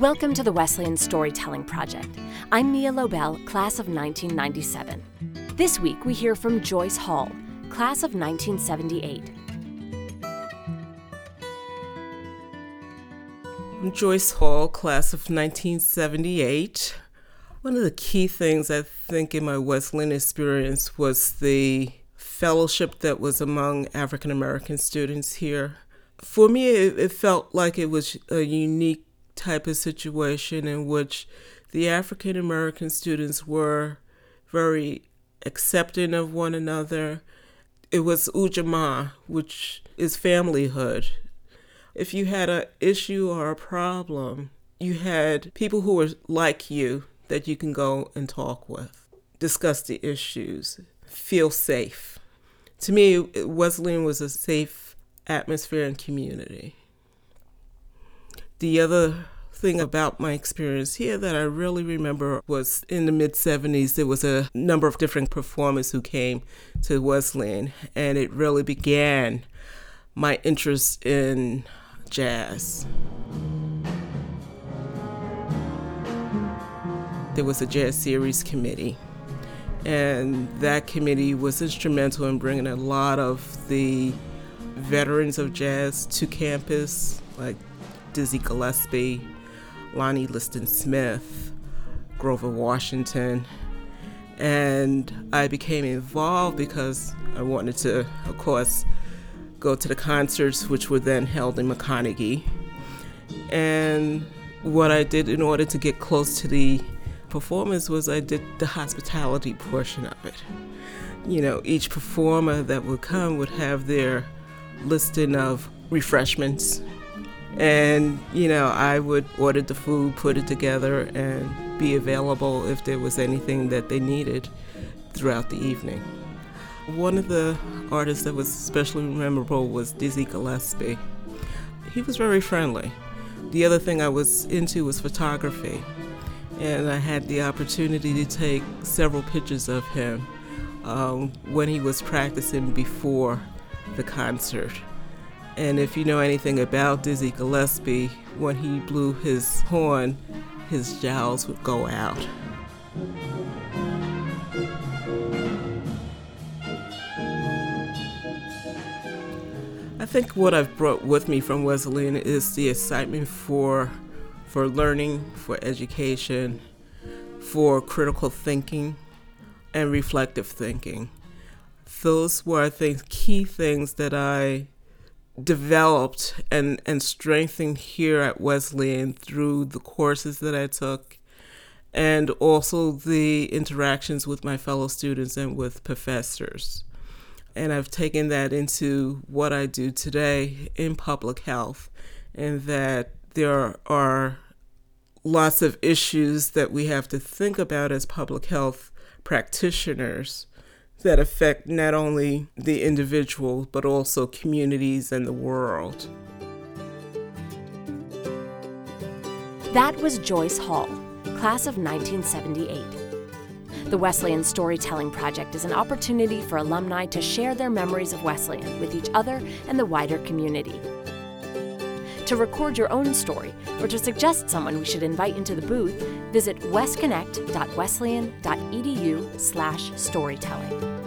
Welcome to the Wesleyan Storytelling Project. I'm Mia Lobel, class of 1997. This week we hear from Joyce Hall, class of 1978. I'm Joyce Hall, class of 1978. One of the key things I think in my Wesleyan experience was the fellowship that was among African American students here. For me, it, it, felt like it was a unique type of situation in which the African American students were very accepting of one another. It was ujamaa, which is familyhood. If you had an issue or a problem, you had people who were like you that you can go and talk with, discuss the issues, feel safe. To me, Wesleyan was a safe atmosphere and community. The other thing about my experience here that I really remember was in the mid 70s, there was a number of different performers who came to Wesleyan, and it really began my interest in jazz. there was a jazz series committee. And that committee was instrumental in bringing a lot of the veterans of jazz to campus, like Dizzy Gillespie, Lonnie Liston Smith, Grover Washington. And I became involved because I wanted to, of course, go to the concerts, which were then held in McConaughy. And what I did in order to get close to the performance was I did the hospitality portion of it. You know, each performer that would come would have their listing of refreshments. And, you know, I would order the food, put it together, and be available if there was anything that they needed throughout the evening. One of the artists that was especially memorable was Dizzy Gillespie. He was very friendly. The other thing I was into was photography and I had the opportunity to take several pictures of him um, when he was practicing before the concert. And if you know anything about Dizzy Gillespie, when he blew his horn, his jowls would go out. I think what I've brought with me from Wesleyan is the excitement for for learning, for education, for critical thinking, and reflective thinking. Those were, I think, key things that I developed and, and strengthened here at Wesleyan through the courses that I took and also the interactions with my fellow students and with professors. And I've taken that into what I do today in public health, and that there are lots of issues that we have to think about as public health practitioners that affect not only the individual but also communities and the world. That was Joyce Hall, class of 1978. The Wesleyan Storytelling Project is an opportunity for alumni to share their memories of Wesleyan with each other and the wider community to record your own story or to suggest someone we should invite into the booth, visit wesconnect.wesleyan.edu slash storytelling.